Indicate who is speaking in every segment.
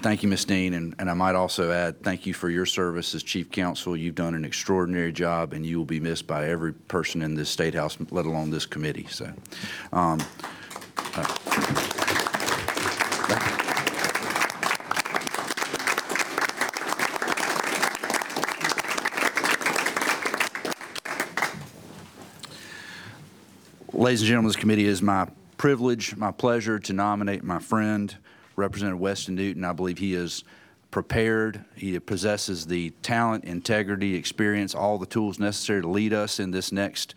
Speaker 1: thank you, Ms. Dean, and, and I might also add, thank you for your service as chief counsel. You've done an extraordinary job, and you will be missed by every person in this State House, let alone this committee, so. um, Ladies and gentlemen, this committee is my privilege, my pleasure to nominate my friend, Representative Weston Newton. I believe he is prepared. He possesses the talent, integrity, experience, all the tools necessary to lead us in this next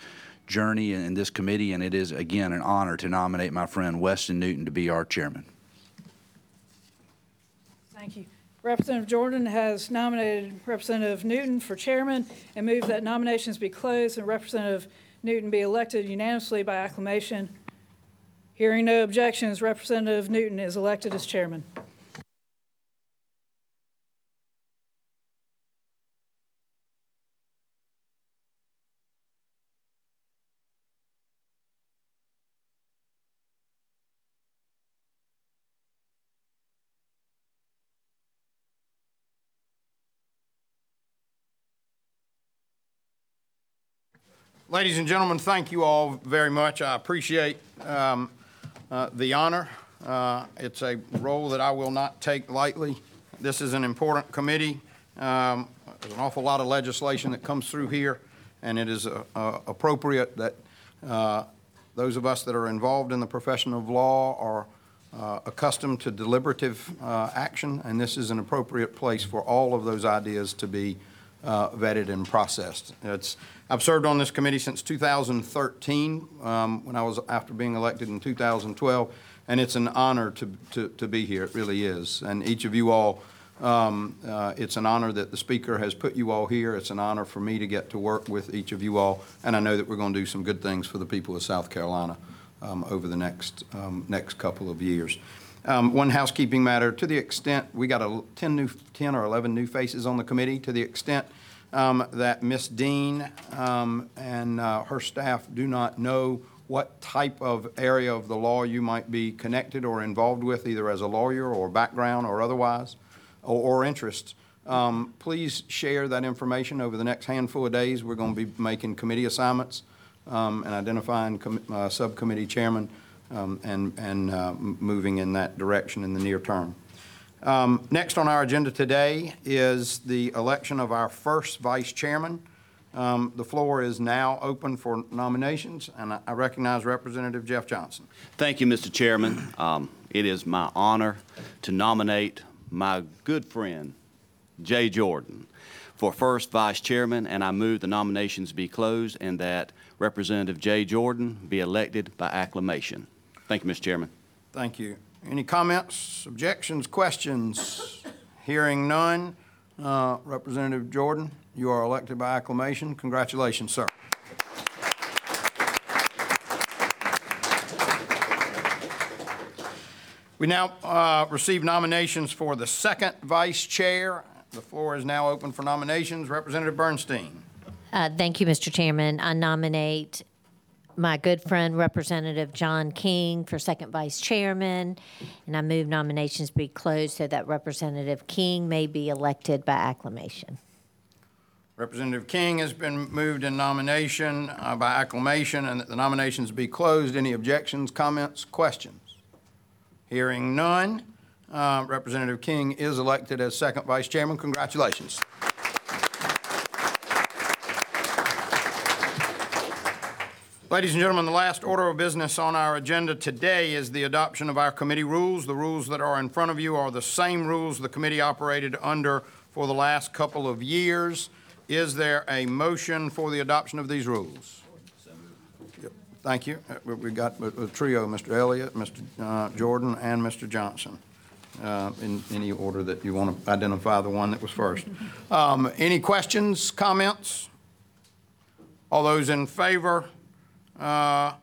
Speaker 1: journey in this committee, and it is, again, an honor to nominate my friend Weston Newton to be our chairman.
Speaker 2: Thank you. Representative Jordan has nominated Representative Newton for chairman and moved that nominations be closed and Representative Newton be elected unanimously by acclamation. Hearing no objections, Representative Newton is elected as chairman.
Speaker 3: Ladies and gentlemen, thank you all very much. I appreciate um, uh, the honor. Uh, It's a role that I will not take lightly. This is an important committee. Um, There's an awful lot of legislation that comes through here, and it is uh, uh, appropriate that uh, those of us that are involved in the profession of law are uh, accustomed to deliberative uh, action, and this is an appropriate place for all of those ideas to be uh, vetted and processed. It's, I've served on this committee since 2013, um, when I was, after being elected in 2012, and it's an honor to, to, to be here, it really is. And each of you all, um, uh, it's an honor that the speaker has put you all here. It's an honor for me to get to work with each of you all, and I know that we're going to do some good things for the people of South Carolina um, over the next, um, next couple of years. Um, One housekeeping matter, to the extent, we got a 10 new, 10 or 11 new faces on the committee, to the extent um, that Ms. Dean um, and uh, her staff do not know what type of area of the law you might be connected or involved with, either as a lawyer or background or otherwise, or, or interests, um, please share that information over the next handful of days. We're going to be making committee assignments um, and identifying com- uh, subcommittee chairman um, and, and uh, moving in that direction in the near term. Um, Next on our agenda today is the election of our first vice chairman. Um, The floor is now open for nominations, and I- I recognize Representative Jeff Johnson.
Speaker 4: Thank you, Mr. Chairman. Um, It is my honor to nominate my good friend, Jay Jordan, for first vice chairman, and I move the nominations be closed and that Representative Jay Jordan be elected by acclamation. Thank you, Mr. Chairman.
Speaker 3: Thank you. Any comments, objections, questions? Hearing none. Uh, Representative Jordan, you are elected by acclamation. Congratulations, sir. We now uh, receive nominations for the second vice chair. The floor is now open for nominations. Representative Bernstein.
Speaker 5: Uh, Thank you, Mr. Chairman. I nominate my good friend Representative John King for second vice chairman, and I move nominations be closed so that Representative King may be elected by acclamation.
Speaker 3: Representative King has been moved in nomination uh, by acclamation, and that the nominations be closed. Any objections, comments, questions? Hearing none, uh, Representative King is elected as second vice chairman. Congratulations. Ladies and gentlemen, the last order of business on our agenda today is the adoption of our committee rules. The rules that are in front of you are the same rules the committee operated under for the last couple of years. Is there a motion for the adoption of these rules? Thank you. Uh, we- We've got a a trio, Mr. Elliott, Mr. uh, Jordan, and Mr. Johnson, uh, in any order that you want to identify the one that was first. Um, Any questions, comments? All those in favor, uh,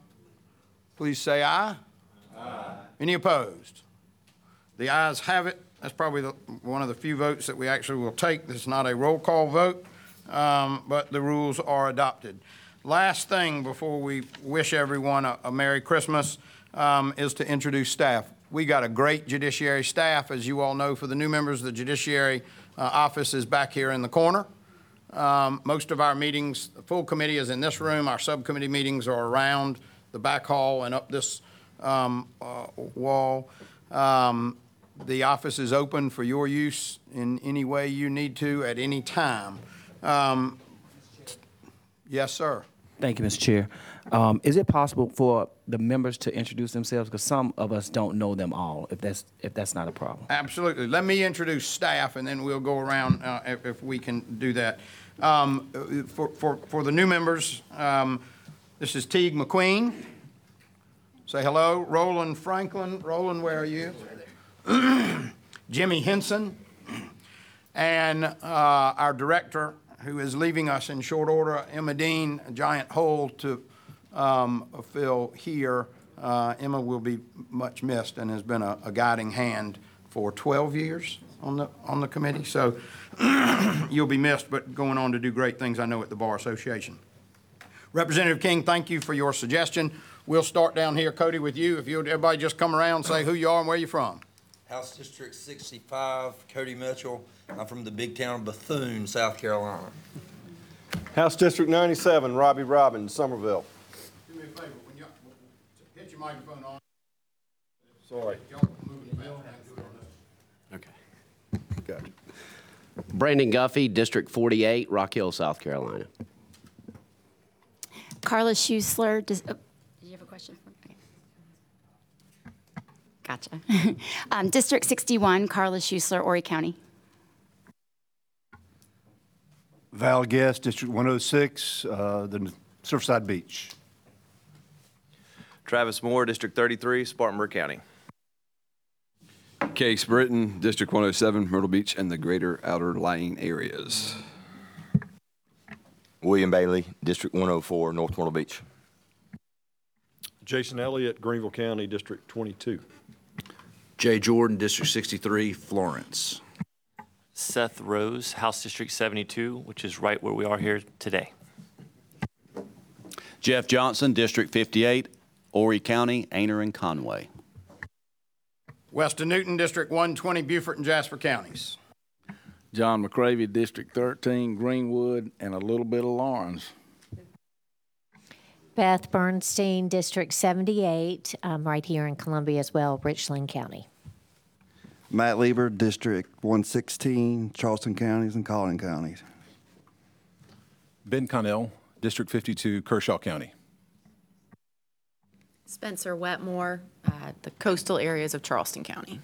Speaker 3: please say aye. Aye. Any opposed? The ayes have it. That's probably the, one of the few votes that we actually will take. This is not a roll call vote, um, but the rules are adopted. Last thing before we wish everyone a, a Merry Christmas um, is to introduce staff. We got a great judiciary staff, as you all know, for the new members, the judiciary uh, office is back here in the corner. Um, Most of our meetings, the full committee is in this room. Our subcommittee meetings are around the back hall and up this um, uh, wall. Um, The office is open for your use in any way you need to at any time. Um, Yes, sir.
Speaker 6: Thank you, Mr. Chair. Um, is it possible for the members to introduce themselves? Because some of us don't know them all, if that's, if that's not a problem.
Speaker 3: Absolutely. Let me introduce staff, and then we'll go around uh, if if we can do that. Um, For for for the new members, um, this is Teague McQueen. Say hello. Roland Franklin. Roland, where are you? Jimmy Henson. And uh, our director, who is leaving us in short order, Emma Dean, a giant hole to um, fill here. Uh, Emma will be much missed and has been a a guiding hand for 12 years on the, on the committee. So you'll be missed, but going on to do great things, I know, at the Bar Association. Representative King, thank you for your suggestion. We'll start down here, Cody, with you. If you'd, everybody just come around, say who you are and where you're from.
Speaker 7: House District 65, Cody Mitchell. I'm from the big town of Bethune, South Carolina.
Speaker 8: House District 97, Robbie Robbins, Summerville.
Speaker 3: Do me a favor, when you, hit your microphone on.
Speaker 8: Sorry.
Speaker 3: Y'all move it back.
Speaker 4: Okay.
Speaker 8: Gotcha.
Speaker 9: Brandon Guffey, District 48, Rock Hill, South Carolina.
Speaker 10: Carla Schuessler, does, oh, did you have a question? for me? Okay. Gotcha. Um, District 61, Carla Schuessler, Horry County.
Speaker 11: Val Guest, District 106, uh, the Surfside Beach.
Speaker 12: Travis Moore, District 33, Spartanburg County.
Speaker 13: Case Brittain, District 107, Myrtle Beach, and the greater outer lying areas.
Speaker 8: William Bailey, District 104, North Myrtle Beach.
Speaker 11: Jason Elliott, Greenville County, District 22.
Speaker 1: Jay Jordan, District 63, Florence.
Speaker 14: Seth Rose, House District 72, which is right where we are here today.
Speaker 4: Jeff Johnson, District 58, Horry County, Aynor and Conway.
Speaker 3: Weston Newton, District 120, Beaufort and Jasper counties.
Speaker 6: John McCravy, District 13, Greenwood, and a little bit of Laurens.
Speaker 5: Beth Bernstein, District 78, um, right here in Columbia as well, Richland County.
Speaker 11: Matt Leber, District 116, Charleston counties and Colleton counties.
Speaker 13: Ben Connell, District 52, Kershaw County.
Speaker 10: Spencer Wetmore, uh, the coastal areas of Charleston County.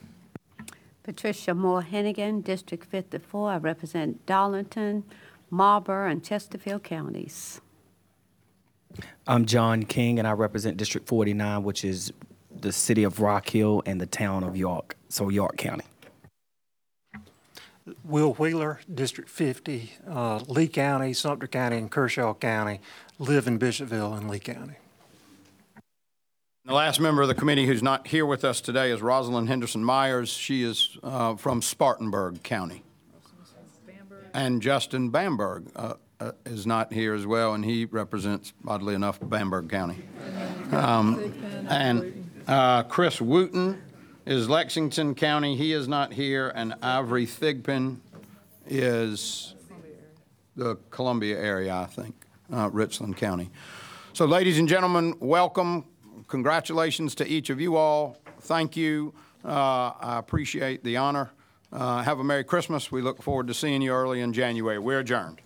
Speaker 15: Patricia Moore Henegan, District 54. I represent Darlington, Marlboro, and Chesterfield counties.
Speaker 6: I'm John King, and I represent District 49, which is the city of Rock Hill and the town of York, so York County.
Speaker 16: Will Wheeler, District 50, uh, Lee County, Sumter County, and Kershaw County, live in Bishopville and Lee County.
Speaker 3: The last member of the committee who's not here with us today is Rosalyn Henderson Myers. She is uh, from Spartanburg County. And Justin Bamberg uh, uh, is not here as well, and he represents, oddly enough, Bamberg County. Um, And uh, Chris Wooten is Lexington County. He is not here, and Ivory Thigpen is the Columbia area, I think, uh, Richland County. So, ladies and gentlemen, welcome. Congratulations to each of you all. Thank you. Uh, I appreciate the honor. Uh, have a Merry Christmas. We look forward to seeing you early in January. We're adjourned.